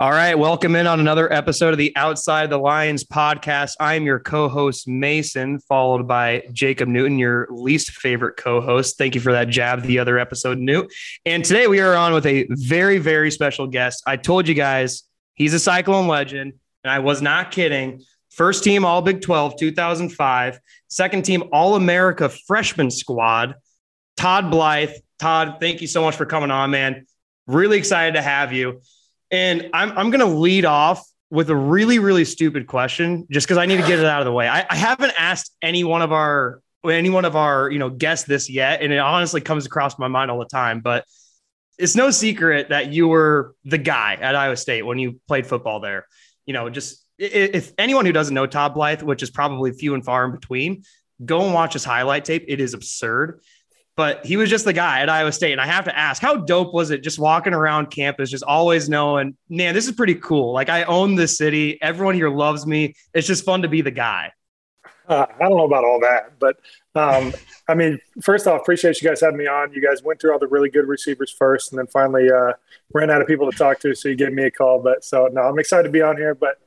All right, welcome in on another episode of the Outside the Lions podcast. I'm your co-host Mason, followed by Jacob Newton, your least favorite co-host. Thank you for that jab the other episode, Newt. And today we are on with a very, very special guest. I told you guys he's a Cyclone legend, and I was not kidding. First team All Big 12, 2005. Second team All America freshman squad. Todd Blythe. Todd, thank you so much for coming on, man. Really excited to have you. And I'm, I'm going to lead off with a really, really stupid question just because I need to get it out of the way. I, I haven't asked any one of our any one of our you know guests this yet, and it honestly comes across my mind all the time. But it's no secret that you were the guy at Iowa State when you played football there. You know, just if anyone who doesn't know Todd Blythe, which is probably few and far in between, go and watch his highlight tape. It is absurd but he was just the guy at Iowa State. And I have to ask, how dope was it just walking around campus, just always knowing, man, this is pretty cool. Like I own this city. Everyone here loves me. It's just fun to be the guy. Uh, I don't know about all that, but um, I mean, first off, appreciate you guys having me on. You guys went through all the really good receivers first, and then finally uh, ran out of people to talk to, so you gave me a call. But so no, I'm excited to be on here. But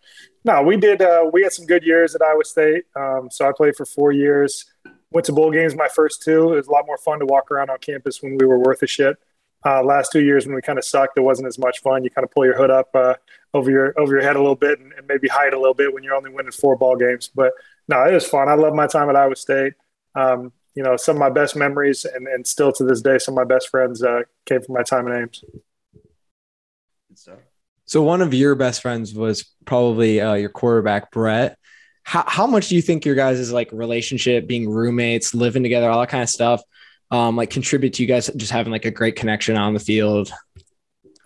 no, we did. Uh, we had some good years at Iowa State. Um, so I played for four years went to bowl games my first two. It was a lot more fun to walk around on campus when we were worth a shit. Uh, last two years when we kind of sucked, it wasn't as much fun. You kind of pull your hood up uh, over your over your head a little bit and, and, maybe hide a little bit when you're only winning four ball games. But no, it was fun. I love my time at Iowa State. Um, you know, some of my best memories and, and still to this day, some of my best friends uh, came from my time at Ames. So one of your best friends was probably uh, your quarterback, Brett how, how much do you think your guys' is like relationship, being roommates, living together, all that kind of stuff, um, like contribute to you guys just having like a great connection on the field?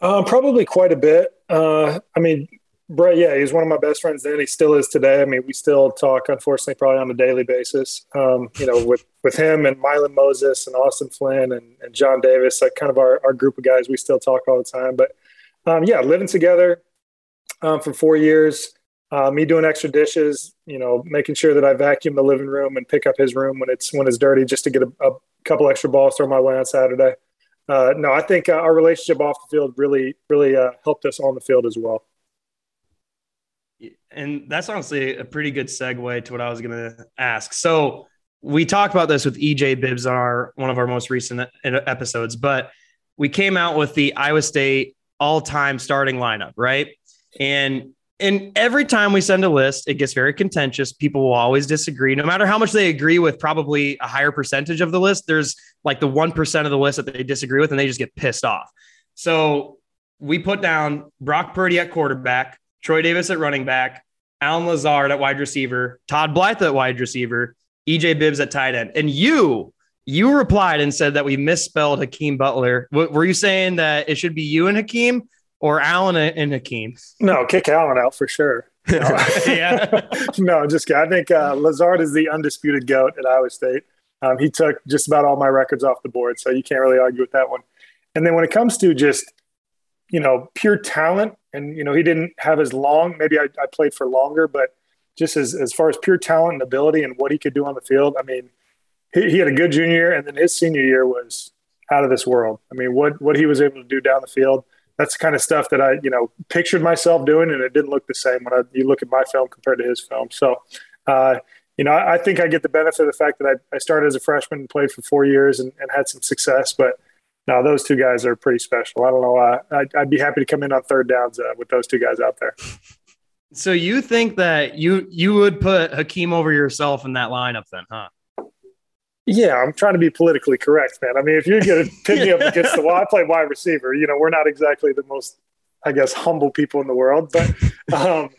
Uh, probably quite a bit. Uh, I mean, Brett, yeah, he's one of my best friends then. He still is today. I mean, we still talk, unfortunately, probably on a daily basis. Um, you know, with with him and Mylon Moses and Austin Flynn and, and John Davis, like kind of our, our group of guys, we still talk all the time. But um, yeah, living together um, for four years, uh, me doing extra dishes, you know, making sure that I vacuum the living room and pick up his room when it's when it's dirty, just to get a, a couple extra balls thrown my way on Saturday. Uh, no, I think uh, our relationship off the field really, really uh, helped us on the field as well. And that's honestly a pretty good segue to what I was going to ask. So we talked about this with EJ Bibbs on our one of our most recent episodes, but we came out with the Iowa State all-time starting lineup, right? And and every time we send a list, it gets very contentious. People will always disagree, no matter how much they agree with probably a higher percentage of the list. There's like the 1% of the list that they disagree with, and they just get pissed off. So we put down Brock Purdy at quarterback, Troy Davis at running back, Allen Lazard at wide receiver, Todd Blythe at wide receiver, EJ Bibbs at tight end. And you, you replied and said that we misspelled Hakeem Butler. W- were you saying that it should be you and Hakeem? Or Allen and Hakeem? No, kick Allen out for sure. No. yeah. no, just kidding. I think uh, Lazard is the undisputed GOAT at Iowa State. Um, he took just about all my records off the board, so you can't really argue with that one. And then when it comes to just, you know, pure talent, and, you know, he didn't have as long, maybe I, I played for longer, but just as, as far as pure talent and ability and what he could do on the field, I mean, he, he had a good junior year, and then his senior year was out of this world. I mean, what, what he was able to do down the field – that's the kind of stuff that I, you know, pictured myself doing, and it didn't look the same when I, you look at my film compared to his film. So, uh, you know, I, I, think I get the benefit of the fact that I, I started as a freshman and played for four years and, and had some success. But now those two guys are pretty special. I don't know. Uh, I'd, I'd, be happy to come in on third downs uh, with those two guys out there. So you think that you you would put Hakeem over yourself in that lineup then, huh? Yeah, I'm trying to be politically correct, man. I mean, if you're going to pin me up against the wall, I play wide receiver. You know, we're not exactly the most, I guess, humble people in the world. But, um,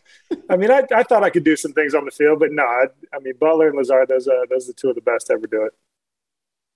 I mean, I, I thought I could do some things on the field, but no, I, I mean, Butler and Lazard, those, uh, those are the two of the best ever do it.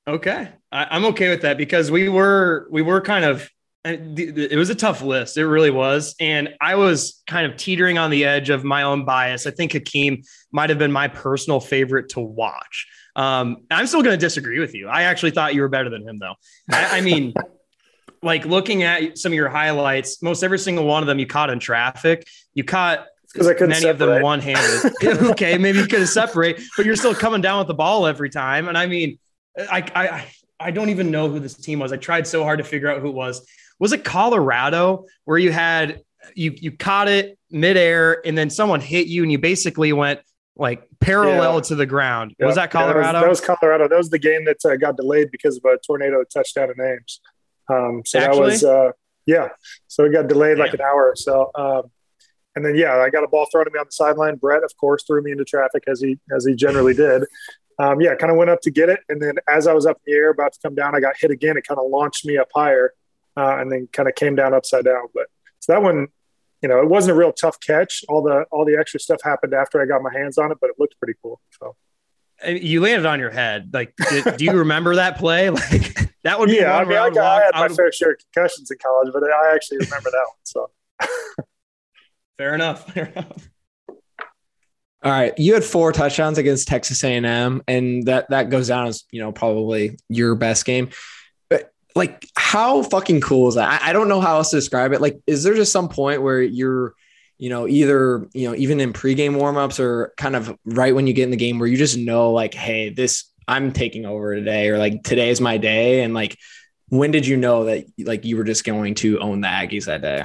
Okay, I, am okay with that because we were we were kind of it was a tough list. It really was. And I was kind of teetering on the edge of my own bias. I think Hakeem might have been my personal favorite to watch. Um, I'm still going to disagree with you. I actually thought you were better than him, though. I, I mean, like looking at some of your highlights, most every single one of them you caught in traffic. You caught because I couldn't many separate. of them one handed. okay, maybe you could have separate, but you're still coming down with the ball every time. And I mean, I, I I don't even know who this team was. I tried so hard to figure out who it was. Was it Colorado where you had you you caught it midair, and then someone hit you, and you basically went like parallel yeah. to the ground. Was that Colorado? Yeah, that, was, that, was, Colorado. That was the game that uh, got delayed because of a tornado touchdown in Ames. Um, so Actually? that was uh, yeah. So it got delayed Damn. like an hour or so. Um, and then yeah, I got a ball thrown at me on the sideline. Brett, of course, threw me into traffic as he as he generally did. Um, yeah, kind of went up to get it, and then as I was up in the air about to come down, I got hit again. It kind of launched me up higher, uh, and then kind of came down upside down. But so that one, you know, it wasn't a real tough catch. All the all the extra stuff happened after I got my hands on it, but it looked pretty cool. So you landed on your head. Like, did, do you remember that play? Like that would be yeah. I mean, I, got, I had my would... fair share of concussions in college, but I actually remember that one. So fair enough. Fair enough. All right, you had four touchdowns against Texas A&M, and that that goes down as you know probably your best game like how fucking cool is that? I, I, don't know how else to describe it. Like, is there just some point where you're, you know, either, you know, even in pregame warmups or kind of right when you get in the game where you just know, like, hey, this, I'm taking over today, or like today is my day. And like, when did you know that like you were just going to own the Aggies that day?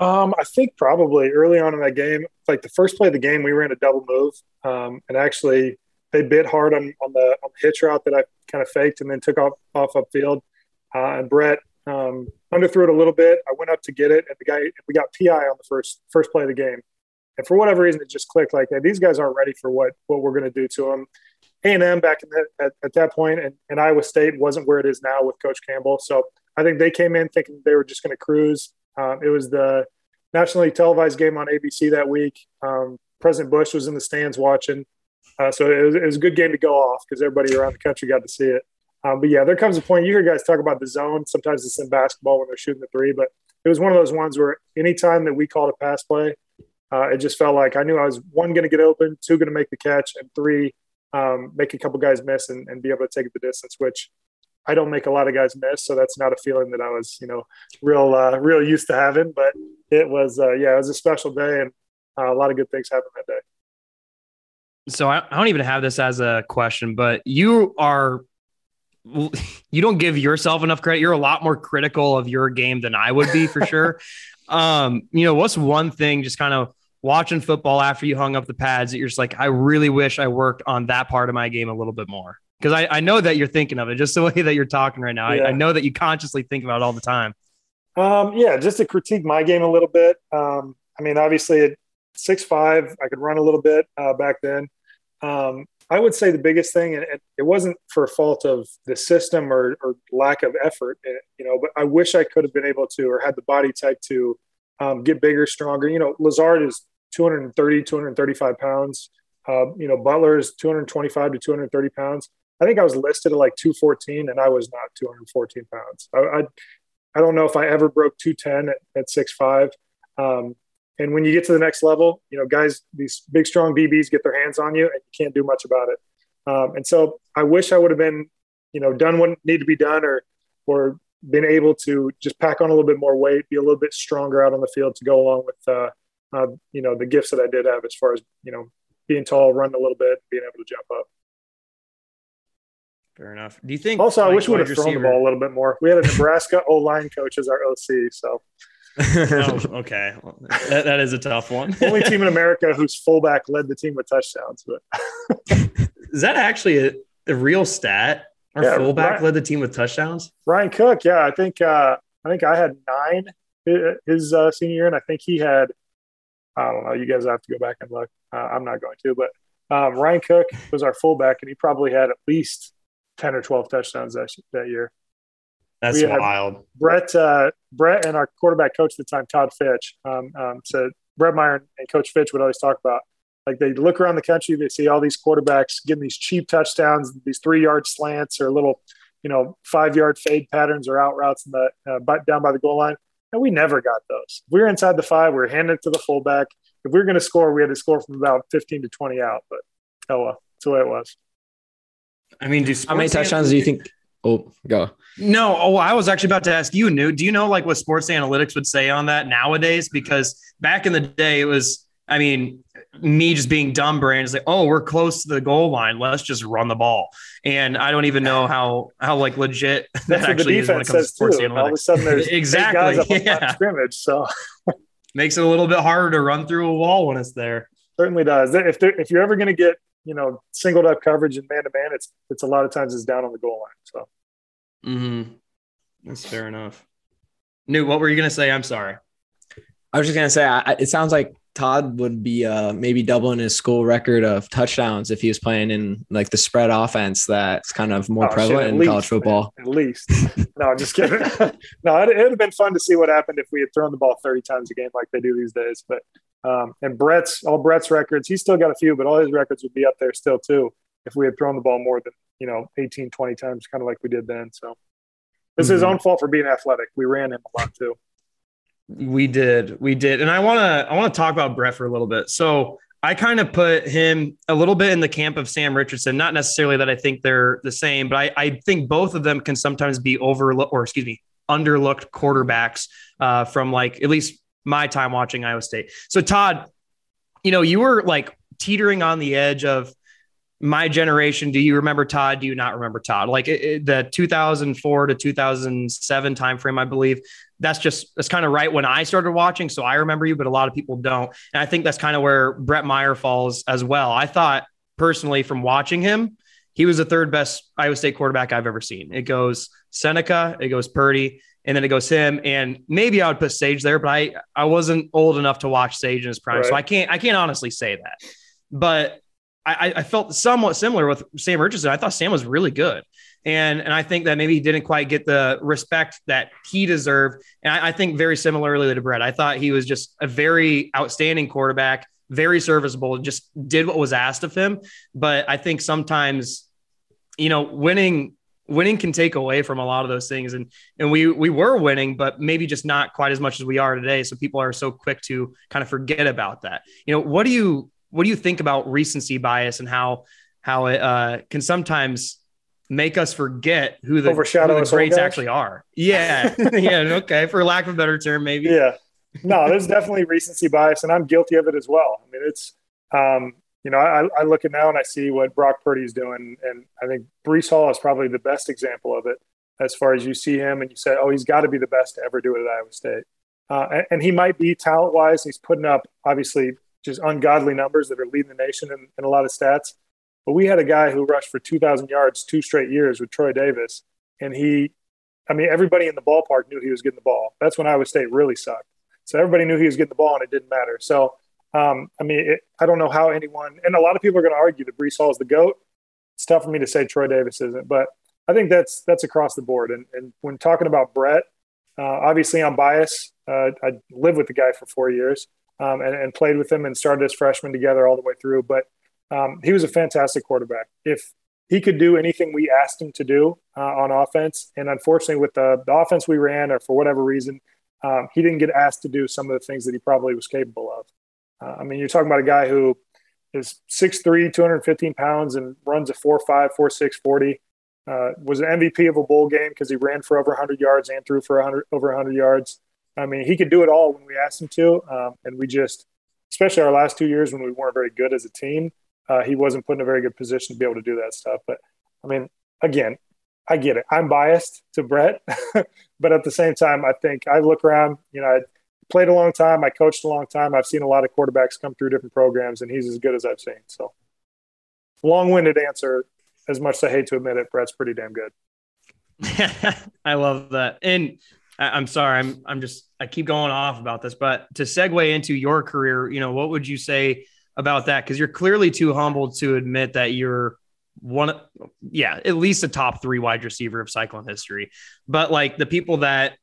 Um, I think probably early on in that game, like the first play of the game, we ran a double move. Um, and actually they bit hard on, on the on the hitch route that I kind of faked and then took off off upfield uh, and Brett um, underthrew it a little bit. I went up to get it, and the guy we got PI on the first first play of the game. And for whatever reason, it just clicked like these guys aren't ready for what what we're going to do to them. A and M back the, at, at that point, and, and Iowa State wasn't where it is now with Coach Campbell. So I think they came in thinking they were just going to cruise. Um, it was the nationally televised game on ABC that week. Um, President Bush was in the stands watching, uh, so it was, it was, a good game to go off because everybody around the country got to see it. Um, but yeah, there comes a point you hear guys talk about the zone. Sometimes it's in basketball when they're shooting the three, but it was one of those ones where anytime that we called a pass play, uh, it just felt like I knew I was one going to get open, two going to make the catch, and three um, make a couple guys miss and, and, be able to take the distance, which I don't make a lot of guys miss. So that's not a feeling that I was, you know, real, uh, real used to having. But it was, uh, yeah, it was a special day, and uh, a lot of good things happened that day. So I, I don't even have this as a question, but you are you don't give yourself enough credit. You're a lot more critical of your game than I would be for sure. um, you know, what's one thing just kind of watching football after you hung up the pads that you're just like, I really wish I worked on that part of my game a little bit more. Cause I, I know that you're thinking of it just the way that you're talking right now. Yeah. I, I, know that you consciously think about it all the time. Um, yeah, just to critique my game a little bit. Um, I mean, obviously at six, five, I could run a little bit, uh, back then. Um, I would say the biggest thing, and it wasn't for fault of the system or, or, lack of effort, eh, you know, but I wish I could have been able to or had the body type to um, get bigger, stronger. You know, Lazard is 230, 235 pounds. Uh, you know, Butler is 225 to 230 pounds. I think I was listed at like 214, and I was not 214 pounds. I, I, I don't know if I ever broke 210 at, at 6'5. Um, and when you get to the next level, you know, guys, these big, strong DBs get their hands on you and you can't do much about it. Um, and so I wish I would have been, you know, done what needed to be done or, or been able to just pack on a little bit more weight, be a little bit stronger out on the field to go along with, uh, uh, you know, the gifts that I did have as far as, you know, being tall, running a little bit, being able to jump up. Fair enough. Do you think also, I wish we would have thrown the ball a little bit more. We had a Nebraska O line coach as our OC. So oh, okay, well, that, that is a tough one. Only team in America whose fullback led the team with touchdowns. But is that actually a, a real stat? Our yeah, fullback Ryan, led the team with touchdowns. Ryan Cook, yeah, I think uh, I think I had nine his uh, senior year, and I think he had. I don't know. You guys have to go back and look. Uh, I'm not going to, but um, Ryan Cook was our fullback, and he probably had at least ten or twelve touchdowns that that year. That's wild. Brett, uh, Brett, and our quarterback coach at the time, Todd Fitch, um, um, said Brett Meyer and Coach Fitch would always talk about like they look around the country, they see all these quarterbacks getting these cheap touchdowns, these three yard slants or little, you know, five yard fade patterns or out routes in the uh, down by the goal line. And we never got those. If we were inside the five, we were handing it to the fullback. If we were going to score, we had to score from about 15 to 20 out. But oh well, that's the way it was. I mean, do how many touchdowns do you think? Oh, go. No, oh, I was actually about to ask you, Newt. Do you know like what sports analytics would say on that nowadays? Because back in the day, it was, I mean, me just being dumb brain is like, oh, we're close to the goal line. Let's just run the ball. And I don't even know how how like legit that actually is when it comes to sports too. analytics. All of a sudden, there's exactly guys up yeah. scrimmage. So makes it a little bit harder to run through a wall when it's there. Certainly does. If if you're ever going to get you know singled up coverage and man to man, it's it's a lot of times it's down on the goal line. So. mm-hmm. That's fair enough. Newt, what were you going to say? I'm sorry. I was just going to say, I, it sounds like Todd would be uh, maybe doubling his school record of touchdowns if he was playing in like the spread offense that's kind of more oh, prevalent shit, in least, college football. Man, at least. no, I'm just kidding. no, it, would have been fun to see what happened if we had thrown the ball 30 times a game like they do these days. But um, and Brett's all Brett's records, he's still got a few, but all his records would be up there still too if we had thrown the ball more than you know 18, 20 times, kind of like we did then. So it's mm-hmm. his own fault for being athletic. We ran him a lot too. We did, we did, and I want to I want to talk about Brett for a little bit. So I kind of put him a little bit in the camp of Sam Richardson. Not necessarily that I think they're the same, but I, I think both of them can sometimes be overlooked, or excuse me, underlooked quarterbacks uh, from like at least my time watching Iowa State. So Todd, you know, you were like teetering on the edge of my generation, do you remember Todd? Do you not remember Todd? Like it, it, the 2004 to 2007 timeframe, I believe. That's just that's kind of right when I started watching. So I remember you, but a lot of people don't. And I think that's kind of where Brett Meyer falls as well. I thought personally from watching him, he was the third best Iowa State quarterback I've ever seen. It goes Seneca, it goes Purdy, and then it goes him. And maybe I would put Sage there, but I I wasn't old enough to watch Sage in his prime, right. so I can't I can't honestly say that. But I, I felt somewhat similar with Sam Richardson. I thought Sam was really good. And, and I think that maybe he didn't quite get the respect that he deserved. And I, I think very similarly to Brett, I thought he was just a very outstanding quarterback, very serviceable, just did what was asked of him. But I think sometimes, you know, winning winning can take away from a lot of those things. And and we we were winning but maybe just not quite as much as we are today. So people are so quick to kind of forget about that. You know what do you what do you think about recency bias and how how it uh, can sometimes make us forget who the, Overshadow who the greats actually are? Yeah, yeah, okay, for lack of a better term, maybe. Yeah, no, there's definitely recency bias, and I'm guilty of it as well. I mean, it's um, you know, I, I look at now and I see what Brock Purdy's doing, and I think Breece Hall is probably the best example of it. As far as you see him and you say, oh, he's got to be the best to ever do it at Iowa State. Uh, and, and, he might be talent wise. He's putting up obviously just ungodly numbers that are leading the nation in, in a lot of stats. But we had a guy who rushed for 2,000 yards two straight years with Troy Davis. And he, I mean, everybody in the ballpark knew he was getting the ball. That's when Iowa State really sucked. So everybody knew he was getting the ball and it didn't matter. So, um, I mean, it, I don't know how anyone, and a lot of people are going to argue that Breece Hall is the GOAT. It's tough for me to say Troy Davis isn't, but I think that's that's across the board. And, and when talking about Brett, uh, obviously I'm biased. Uh, I lived with the guy for four years um, and, and, played with him and started as freshmen together all the way through. But um, he was a fantastic quarterback. If he could do anything we asked him to do uh, on offense, and unfortunately, with the, the, offense we ran, or for whatever reason, um, he didn't get asked to do some of the things that he probably was capable of. Uh, I mean, you're talking about a guy who is 6'3, 215 pounds, and runs a 4'5, 4'6, 40. Uh, was an MVP of a bowl game because he ran for over 100 yards and threw for 100, over 100 yards. I mean, he could do it all when we asked him to, um, and we just, especially our last two years when we weren't very good as a team, uh, he wasn't put in a very good position to be able to do that stuff. But I mean, again, I get it. I'm biased to Brett, but at the same time, I think I look around. You know, I played a long time, I coached a long time. I've seen a lot of quarterbacks come through different programs, and he's as good as I've seen. So, long-winded answer. As much as I hate to admit it, Brett's pretty damn good. I love that. And I, am sorry, I'm I'm just I keep going off about this, but to segue into your career, you know, what would you say about that? Because you're clearly too humble to admit that you're one, of yeah, at least a top three wide receiver of Cyclone history. But like the people that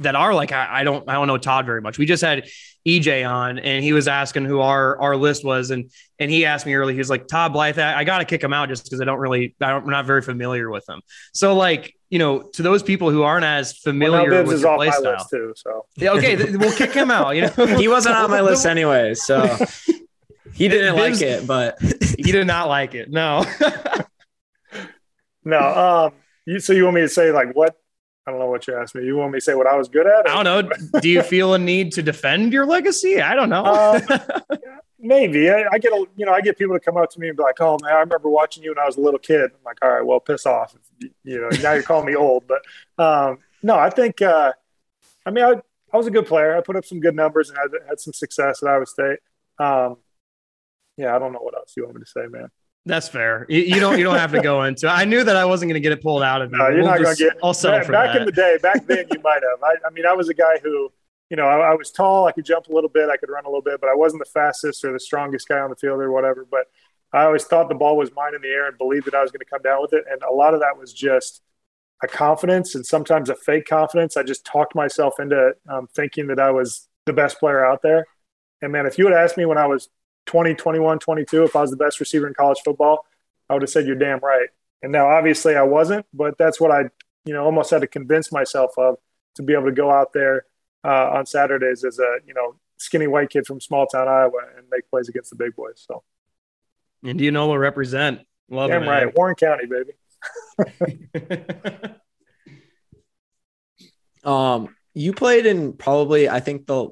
that are like I, I, don't I don't know Todd very much. We just had EJ on and he was asking who our our list was and and he asked me early. He was like Todd Blythe. I, I got to kick him out just because I don't really I don't, I'm not very familiar with him. So like you know to those people who aren't as familiar well, with your play style too. So yeah, okay, we'll kick him out. You know he wasn't on my list anyway, so he didn't like it, but he did not like it. No. no. Um. You, so you want me to say like what I don't know what you asked me. You want me to say what I was good at? I don't know. Do you feel a need to defend your legacy? I don't know. uh, maybe I, I, get a, you know I get people to come up to me and be like, "Oh man, I remember watching you when I was a little kid." I'm like, "All right, well, piss off." You know, now you're calling me old, but um, no, I think uh, I mean I I was a good player. I put up some good numbers and had, had some success at Iowa State. Um, yeah, I don't know what else you want me to say, man. That's fair. You, you don't you don't have to go into. I knew that I wasn't going to get it pulled out of you. No, you're we'll not going to get. I'll settle back, for back that. in the day. Back then, you might have. I, I mean, I was a guy who, you know, I, I, was tall. I could jump a little bit. I could run a little bit, but I wasn't the fastest or the strongest guy on the field or whatever. But I always thought the ball was mine in the air and believed that I was going to come down with it. And a lot of that was just a confidence and sometimes a fake confidence. I just talked myself into um, thinking that I was the best player out there. And man, if you had asked me when I was 20, 21, 22, if I was the best receiver in college football, I would have said, you're damn right. And now obviously I wasn't, but that's what I, you know, almost had to convince myself of to be able to go out there uh, on Saturdays as a, you know, skinny white kid from small town Iowa and make plays against the big boys. So Indianola represent. Love Damn it, right. Warren County, baby. um, you played in probably, I think the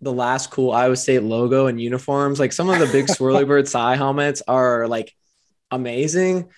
the last cool Iowa State logo and uniforms. Like some of the big swirly bird Cy helmets are like amazing.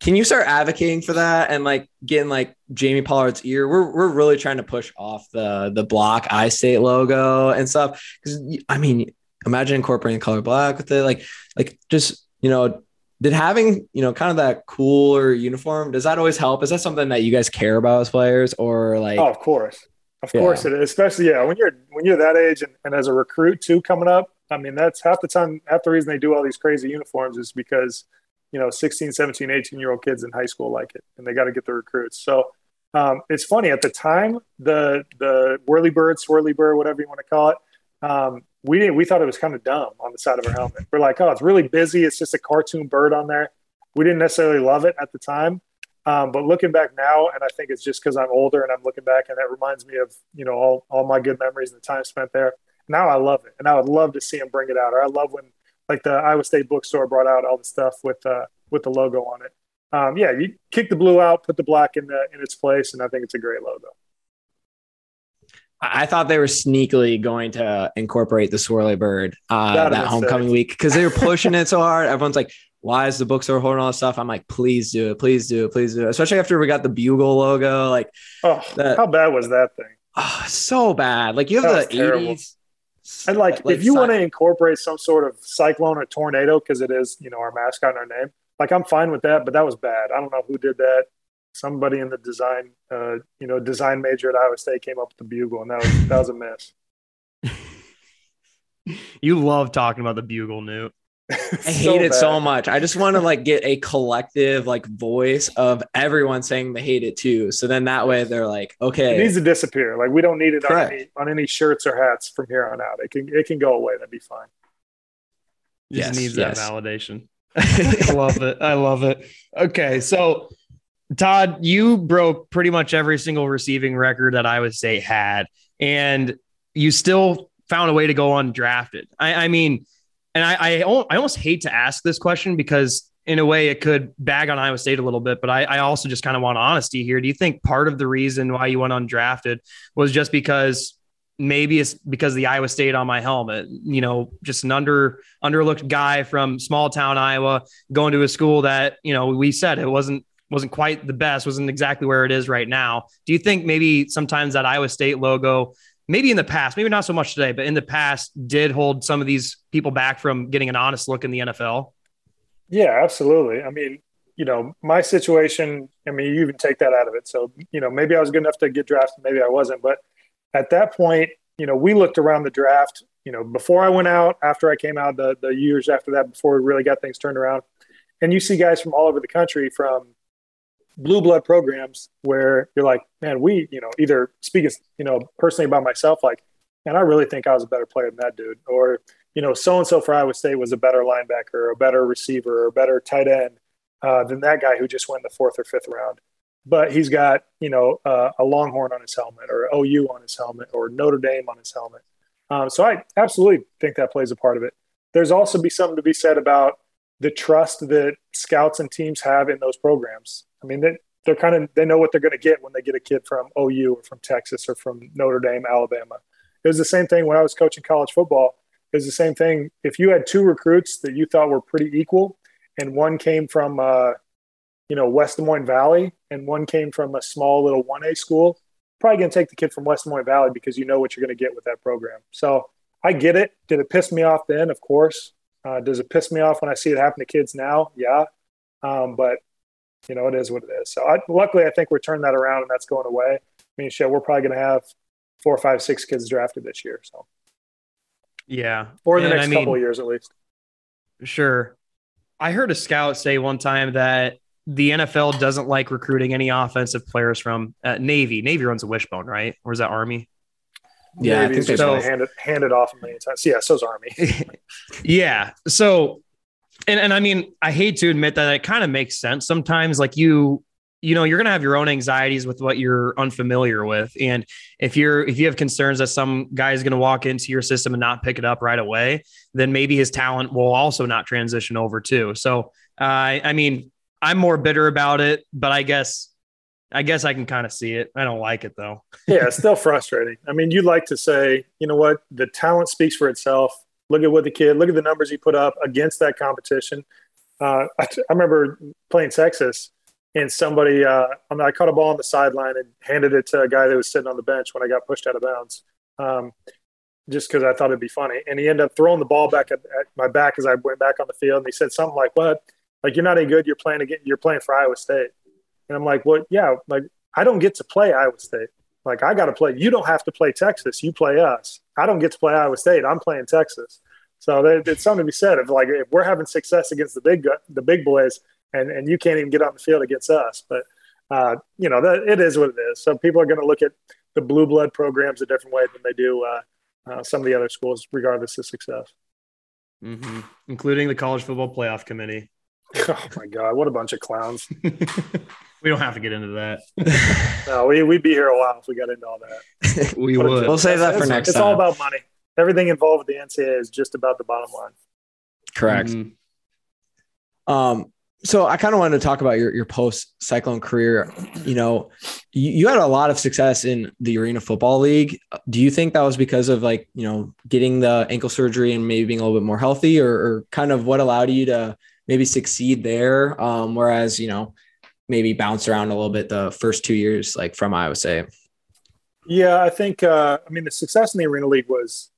Can you start advocating for that and like getting like Jamie Pollard's ear? We're we're really trying to push off the the block I State logo and stuff. Because I mean, imagine incorporating the color black with it, like like just you know, did having you know kind of that cooler uniform does that always help? Is that something that you guys care about as players or like? Oh, of course, of yeah. course it is. Especially yeah, when you're when you're that age and, and as a recruit too coming up. I mean, that's half the time. Half the reason they do all these crazy uniforms is because you know 16 17 18 year old kids in high school like it and they got to get the recruits so um, it's funny at the time the the whirly bird swirly bird whatever you want to call it um, we didn't we thought it was kind of dumb on the side of our helmet we're like oh it's really busy it's just a cartoon bird on there we didn't necessarily love it at the time um, but looking back now and i think it's just because i'm older and i'm looking back and that reminds me of you know all, all my good memories and the time spent there now i love it and i would love to see them bring it out or i love when like the Iowa State bookstore brought out all the stuff with uh, with the logo on it. Um, yeah, you kick the blue out, put the black in the in its place, and I think it's a great logo. I thought they were sneakily going to incorporate the swirly bird uh, that homecoming sick. week because they were pushing it so hard. Everyone's like, "Why is the bookstore holding all this stuff?" I'm like, "Please do it, please do it, please do it." Especially after we got the bugle logo. Like, oh, that, how bad was that thing? Oh, so bad. Like you have the terrible. 80s and like, like if you want to incorporate some sort of cyclone or tornado, because it is, you know, our mascot and our name, like I'm fine with that, but that was bad. I don't know who did that. Somebody in the design, uh, you know, design major at Iowa State came up with the bugle, and that was that was a mess. you love talking about the bugle, Newt. I hate so it so much. I just want to like get a collective like voice of everyone saying they hate it too. So then that way they're like, okay, it needs to disappear. Like we don't need it on any, on any, shirts or hats from here on out. It can it can go away. That'd be fine. Just yes, needs yes. that validation. I love it. I love it. Okay, so Todd, you broke pretty much every single receiving record that Iowa State had, and you still found a way to go undrafted. I, I mean and I, I, I almost hate to ask this question because in a way it could bag on Iowa State a little bit, but I, I also just kind of want honesty here. Do you think part of the reason why you went undrafted was just because maybe it's because the Iowa State on my helmet, you know, just an under underlooked guy from small town Iowa going to a school that, you know, we said it wasn't wasn't quite the best, wasn't exactly where it is right now. Do you think maybe sometimes that Iowa State logo maybe in the past, maybe not so much today, but in the past did hold some of these people back from getting an honest look in the NFL? Yeah, absolutely. I mean, you know, my situation, I mean, you even take that out of it. So, you know, maybe I was good enough to get drafted, maybe I wasn't. But at that point, you know, we looked around the draft, you know, before I went out, after I came out, the, the years after that, before we really got things turned around. And you see guys from all over the country from blue blood programs where you're like, man, we, you know, either speaking, you know, personally about myself, like, and I really think I was a better player than that dude, or you know, so and so for Iowa State was a better linebacker, a better receiver, or a better tight end uh, than that guy who just went the fourth or fifth round. But he's got you know uh, a Longhorn on his helmet, or OU on his helmet, or Notre Dame on his helmet. Um, so I absolutely think that plays a part of it. There's also be something to be said about the trust that scouts and teams have in those programs. I mean, they, they're kind of they know what they're going to get when they get a kid from OU or from Texas or from Notre Dame, Alabama. It was the same thing when I was coaching college football. It was the same thing. If you had two recruits that you thought were pretty equal, and one came from, uh, you know, West Des Moines Valley, and one came from a small little one A school, probably going to take the kid from West Des Moines Valley because you know what you're going to get with that program. So I get it. Did it piss me off then? Of course. Uh, does it piss me off when I see it happen to kids now? Yeah. Um, but you know, it is what it is. So I, luckily, I think we're turning that around and that's going away. I mean, shit, we're probably going to have four, five, six kids drafted this year. So yeah, or in the next I couple mean, years at least. Sure. I heard a scout say one time that the NFL doesn't like recruiting any offensive players from uh, Navy. Navy runs a wishbone, right? Or is that Army? Yeah, Navy's I think they handed handed off many times. Yeah, so's Army. yeah. So, and and I mean, I hate to admit that it kind of makes sense sometimes. Like you, you know, you're gonna have your own anxieties with what you're unfamiliar with, and if you're if you have concerns that some guy is gonna walk into your system and not pick it up right away, then maybe his talent will also not transition over too. So, uh, I mean, I'm more bitter about it, but I guess I guess I can kind of see it. I don't like it though. yeah, it's still frustrating. I mean, you'd like to say, you know what, the talent speaks for itself. Look at what the kid, look at the numbers he put up against that competition. Uh, I, I, remember playing Texas, and somebody, uh, I, mean, I caught a ball on the sideline and handed it to a guy that was sitting on the bench when I got pushed out of bounds, um, just because I thought it'd be funny. And he ended up throwing the ball back at, at my back as I went back on the field, and he said something like, "What? Like you're not any good. You're playing again. You're playing for Iowa State." And I'm like, well, yeah, like I don't get to play Iowa State. Like I got to play. You don't have to play Texas. You play us. I don't get to play Iowa State. I'm playing Texas. So it's something to be said of like if we're having success against the big the big boys, and and you can't even get on the field against us. But uh, you know that it is what it is. So people are going to look at the blue blood programs a different way than they do uh, uh, some of the other schools, regardless of success. Mm-hmm. Including the college football playoff committee. Oh my god, what a bunch of clowns! we don't have to get into that. no, we we'd be here a while if we got into all that. we what would. We'll save that for next. Time. It's time. all about money. Everything involved with the NCAA is just about the bottom line. Correct. Mm-hmm. Um. So I kind of wanted to talk about your your post cyclone career. You know, you, you had a lot of success in the Arena Football League. Do you think that was because of like you know getting the ankle surgery and maybe being a little bit more healthy, or, or kind of what allowed you to maybe succeed there. Um, whereas, you know, maybe bounce around a little bit the first two years, like from Iowa State. Yeah, I think, uh, I mean, the success in the Arena League was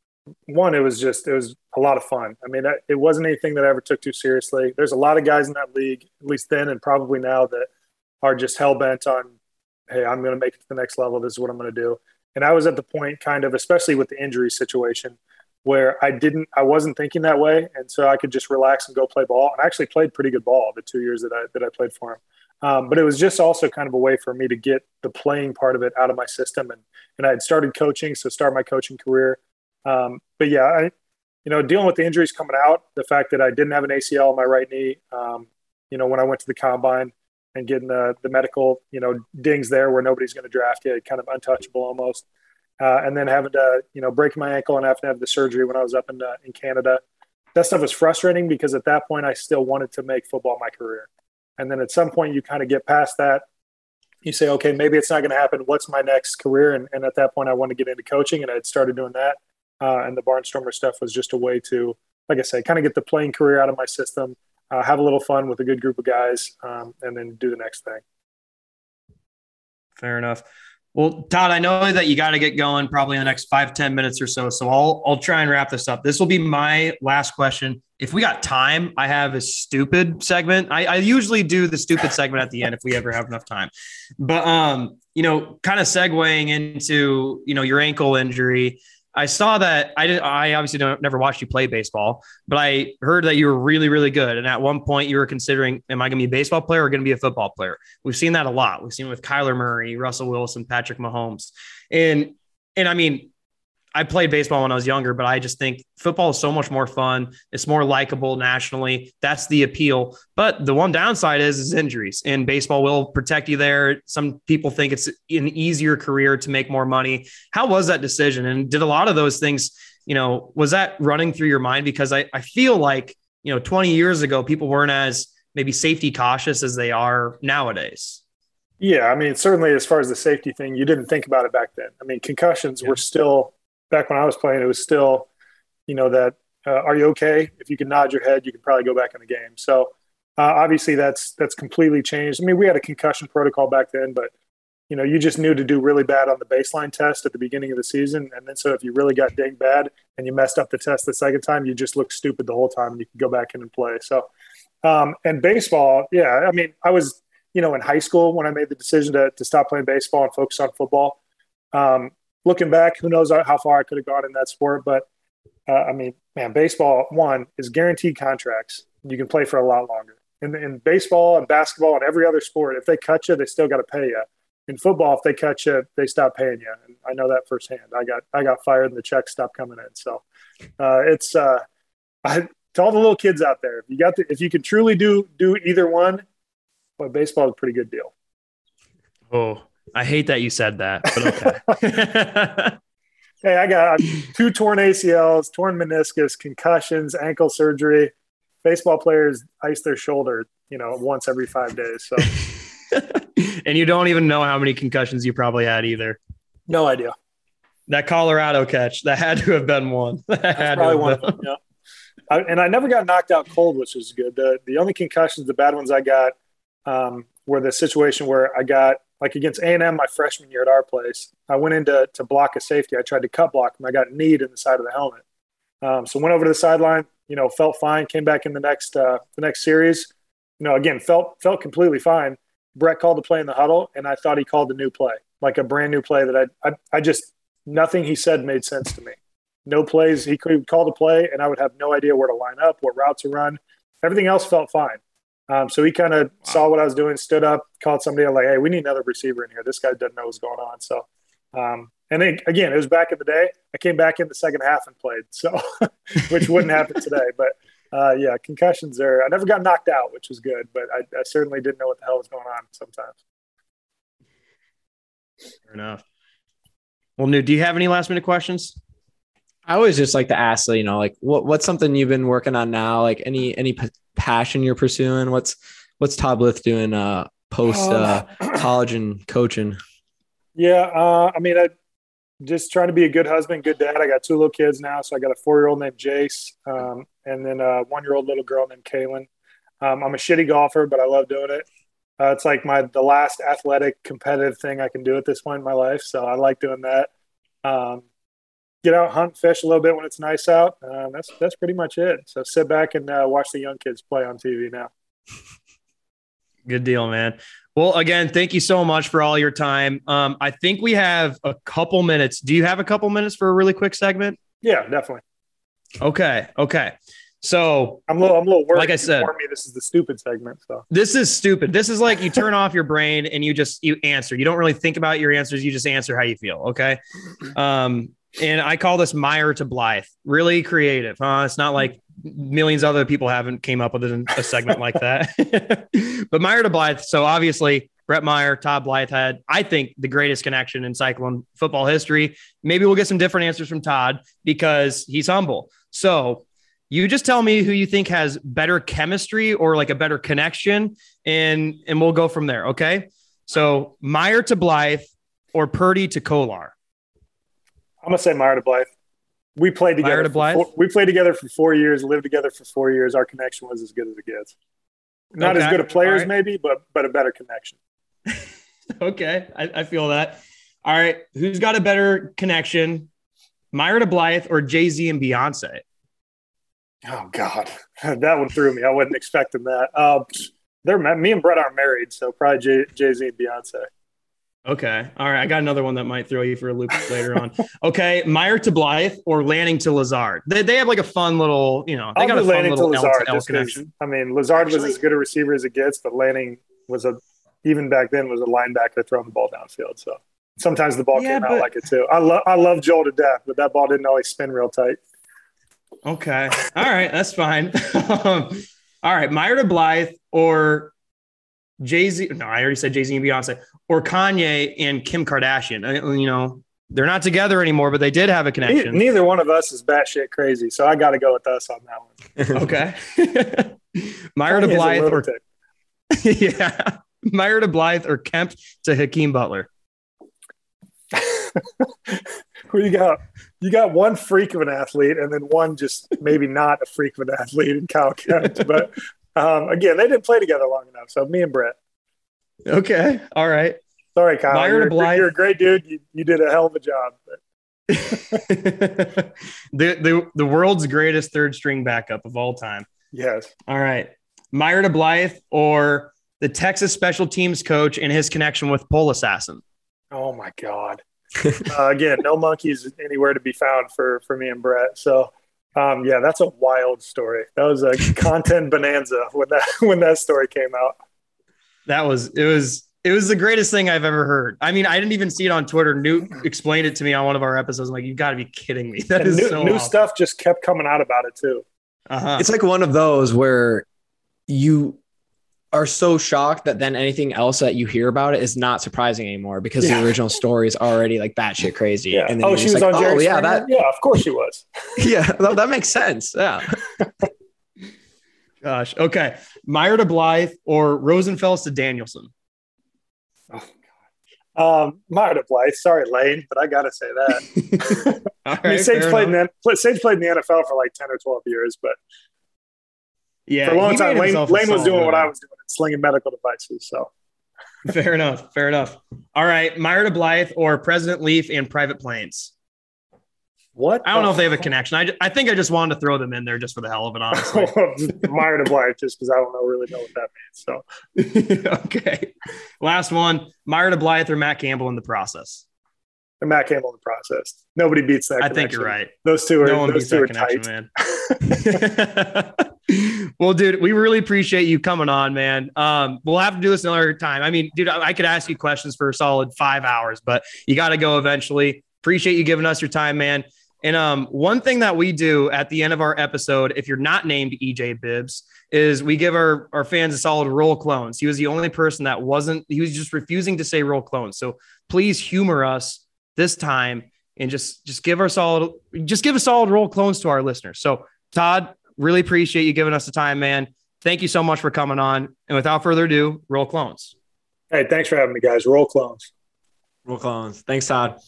one, it was just, it was a lot of fun. I mean, it wasn't anything that I ever took too seriously. There's a lot of guys in that league, at least then and probably now, that are just hell bent on, hey, I'm going to make it to the next level. This is what I'm going to do. And I was at the point, kind of, especially with the injury situation, where I didn't, I wasn't thinking that way, and so I could just relax and go play ball. And I actually played pretty good ball the two years that I that I played for him. Um, but it was just also kind of a way for me to get the playing part of it out of my system, and and I had started coaching, so start my coaching career. Um, but yeah, I, you know, dealing with the injuries coming out, the fact that I didn't have an ACL on my right knee, um, you know, when I went to the combine and getting the the medical, you know, dings there where nobody's going to draft you, kind of untouchable almost uh, and then having to you know break my ankle and having to have the surgery when I was up in uh, in Canada. That stuff was frustrating because at that point I still wanted to make football my career, and then at some point you kind of get past that. You say, okay, maybe it's not going to happen. What's my next career? And, and, at that point, I wanted to get into coaching, and I had started doing that. Uh, and the Barnstormer stuff was just a way to, like I say, kind of get the playing career out of my system, uh, have a little fun with a good group of guys, um, and then do the next thing. Fair enough. Well, Todd, I know that you got to get going probably in the next five ten minutes or so. So I'll I'll try and wrap this up. This will be my last question. If we got time, I have a stupid segment. I, I usually do the stupid segment at the end if we ever have enough time. But um, you know, kind of segueing into, you know, your ankle injury. I saw that I did. I obviously don't never watched you play baseball, but I heard that you were really, really good. And at one point, you were considering, am I going to be a baseball player or going to be a football player? We've seen that a lot. We've seen it with Kyler Murray, Russell Wilson, Patrick Mahomes, and and I mean, I played baseball when I was younger, but I just think football is so much more fun. It's more likable nationally. That's the appeal. But the one downside is is injuries, and baseball will protect you there. Some people think it's an easier career to make more money. How was that decision? And did a lot of those things, you know, was that running through your mind? Because I, I feel like, you know, 20 years ago, people weren't as maybe safety cautious as they are nowadays. Yeah, I mean, certainly as far as the safety thing, you didn't think about it back then. I mean, concussions yeah. were still back when I was playing, it was still, you know, that uh, are you okay? If you can nod your head, you can probably go back in the game. So uh, obviously that's that's completely changed. I mean, we had a concussion protocol back then, but you know, you just knew to do really bad on the baseline test at the beginning of the season. And then so if you really got dinged bad and you messed up the test the second time, you just looked stupid the whole time and you could go back in and play. So, um, and baseball, yeah, I mean, I was, you know, in high school when I made the decision to, to stop playing baseball and focus on football. Um, looking back, who knows how far I could have gone in that sport. But uh, I mean, man, baseball, one, is guaranteed contracts. You can play for a lot longer. In, in baseball and basketball and every other sport, if they cut you, they still got to pay you in football, if they cut you, they stop paying you. And I know that firsthand. I got I got fired and the checks stopped coming in. So uh, it's uh, I, to all the little kids out there. If you got the, if you can truly do do either one, boy, baseball is a pretty good deal. Oh, I hate that you said that, but okay. hey, I got two torn ACLs, torn meniscus, concussions, ankle surgery. Baseball players ice their shoulder, you know, once every five days. So. and you don't even know how many concussions you probably had either. No idea. That Colorado catch that had to have been one. That That's probably one. Of them, yeah. I, and I never got knocked out cold, which was good. The the only concussions, the bad ones I got, um, were the situation where I got like against A and M my freshman year at our place. I went into to block a safety. I tried to cut block him. I got kneed in the side of the helmet. Um, so went over to the sideline. You know, felt fine. Came back in the next uh, the next series. You know, again felt felt completely fine. Brett called the play in the huddle, and I thought he called a new play, like a brand new play that I, I, I just nothing he said made sense to me. No plays. He could call the play, and I would have no idea where to line up, what route to run. Everything else felt fine. Um, so he kind of wow. saw what I was doing, stood up, called somebody like, "Hey, we need another receiver in here. This guy doesn't know what's going on." So, um, and then, again, it was back in the day. I came back in the second half and played, so which wouldn't happen today. But uh, yeah, concussions are. I never got knocked out, which was good, but I, I certainly didn't know what the hell was going on sometimes. Fair enough. Well, Newt, do you have any last minute questions? I always just like to ask, you know, like what what's something you've been working on now? Like any any p- passion you're pursuing? What's what's Todd Blythe doing uh, post uh, college and coaching? Yeah, uh, I mean, I just trying to be a good husband, good dad. I got two little kids now, so I got a four year old named Jace, um, and then a one year old little girl named Kaylin. Um, I'm a shitty golfer, but I love doing it. Uh, it's like my the last athletic competitive thing I can do at this point in my life, so I like doing that. Um, get out, hunt, fish a little bit when it's nice out. Uh, that's that's pretty much it. So sit back and uh, watch the young kids play on TV now. Good deal, man. Well, again, thank you so much for all your time. Um, I think we have a couple minutes. Do you have a couple minutes for a really quick segment? Yeah, definitely. Okay. Okay. So I'm a little, I'm a little worried. Like I said, for me this is the stupid segment. So this is stupid. This is like you turn off your brain and you just you answer. You don't really think about your answers. You just answer how you feel. Okay. Um, and I call this Meyer to Blythe. Really creative, huh? It's not like millions of other people haven't came up with a segment like that. but Meyer to Blythe. So obviously, Brett Meyer, Todd Blythe had, I think, the greatest connection in Cyclone football history. Maybe we'll get some different answers from Todd because he's humble. So you just tell me who you think has better chemistry or like a better connection, and and we'll go from there. Okay. So Meyer to Blythe or Purdy to Kolar. I'm gonna say Meyer to Blythe. We played together. Four, we played together for four years, lived together for four years. Our connection was as good as it gets. Not okay. as good of players, right. maybe, but but a better connection. okay, I, I, feel that. All right, who's got a better connection, Meyer to Blythe or Jay Z and Beyonce? Oh God, that one threw me. I wasn't expecting that. Um, they're me and Brett aren't married, so probably Jay Z and Beyonce. Okay. All right. I got another one that might throw you for a loop later on. Okay. Meyer to Blythe or Lanning to Lazard. They, they have like a fun little, you know, they I'll got a fun little to Lazard, L connection. I mean, Lazard Actually, was as good a receiver as it gets, but Lanning was a, even back then, was a linebacker throwing the ball downfield. So sometimes the ball yeah, came but, out like it too. I, love I love Joel to death, but that ball didn't always spin real tight. Okay. All right. That's fine. Um, all right. Meyer to Blythe or Jay Z. No, I already said Jay Z and Beyonce or Kanye and Kim Kardashian. You know, they're not together anymore, but they did have a connection. Neither one of us is batshit crazy, so I got to go with us on that one. okay. Meyer to Blythe or yeah, Meyer to Blythe or Kemp to Hakeem Butler. well, you got you got one freak of an athlete, and then one just maybe not a freak of an athlete in Kyle Kemp. But um, again, they didn't play together long enough. So me and Brett. Okay. All right. Sorry, Kyle. You're, you're, a great dude. You, you did a hell of a job. the, the the world's greatest third string backup of all time. Yes. All right. Meyer Blythe or the Texas special teams coach and his connection with Pole Assassin. Oh my God. uh, again, no monkeys anywhere to be found for for me and Brett. So um, yeah, that's a wild story. That was a content bonanza when that when that story came out. That was it was it was the greatest thing I've ever heard. I mean, I didn't even see it on Twitter. Newt explained it to me on one of our episodes. I'm like, you've got to be kidding me. That and is new, so new awesome. stuff just kept coming out about it too. Uh-huh. It's like one of those where you are so shocked that then anything else that you hear about it is not surprising anymore because yeah. the original story is already like batshit crazy. Yeah. And then oh, she was like, on Jerry oh, yeah, that, yeah, of course she was. yeah, that, that makes sense. Yeah. Gosh. Okay. Meyer to Blythe or Rosenfels to Danielson. Oh God. Um, Meyer to Blythe. Sorry, Lane, but I gotta say that. I mean, Sage played in the, Sage played in the NFL for like ten or twelve years, but yeah, for a long time, Lane, Lane was doing what I was doing, slinging medical devices. So fair enough. Fair enough. All right, Meyer Blythe or President Leath and Private Planes. What? I don't know if they have a connection. I, I think I just wanted to throw them in there just for the hell of it, honestly. Meyer DeBlythe, just because I don't know really know what that means. So okay. Last one: Meyer to Blythe or Matt Campbell in the process. And Matt Campbell in the process. Nobody beats that. I think you're right. Those two are no one those two are tight. man. well, dude, we really appreciate you coming on, man. Um, we'll have to do this another time. I mean, dude, I, I could ask you questions for a solid five hours, but you got to go eventually. Appreciate you giving us your time, man. And um, one thing that we do at the end of our episode, if you're not named EJ Bibbs, is we give our, our fans a solid roll clones. He was the only person that wasn't, he was just refusing to say roll clones. So please humor us this time and just just give our solid, just give a solid roll clones to our listeners. So Todd, really appreciate you giving us the time, man. Thank you so much for coming on. And without further ado, roll clones. Hey, thanks for having me, guys. Roll clones. Roll clones. Thanks, Todd.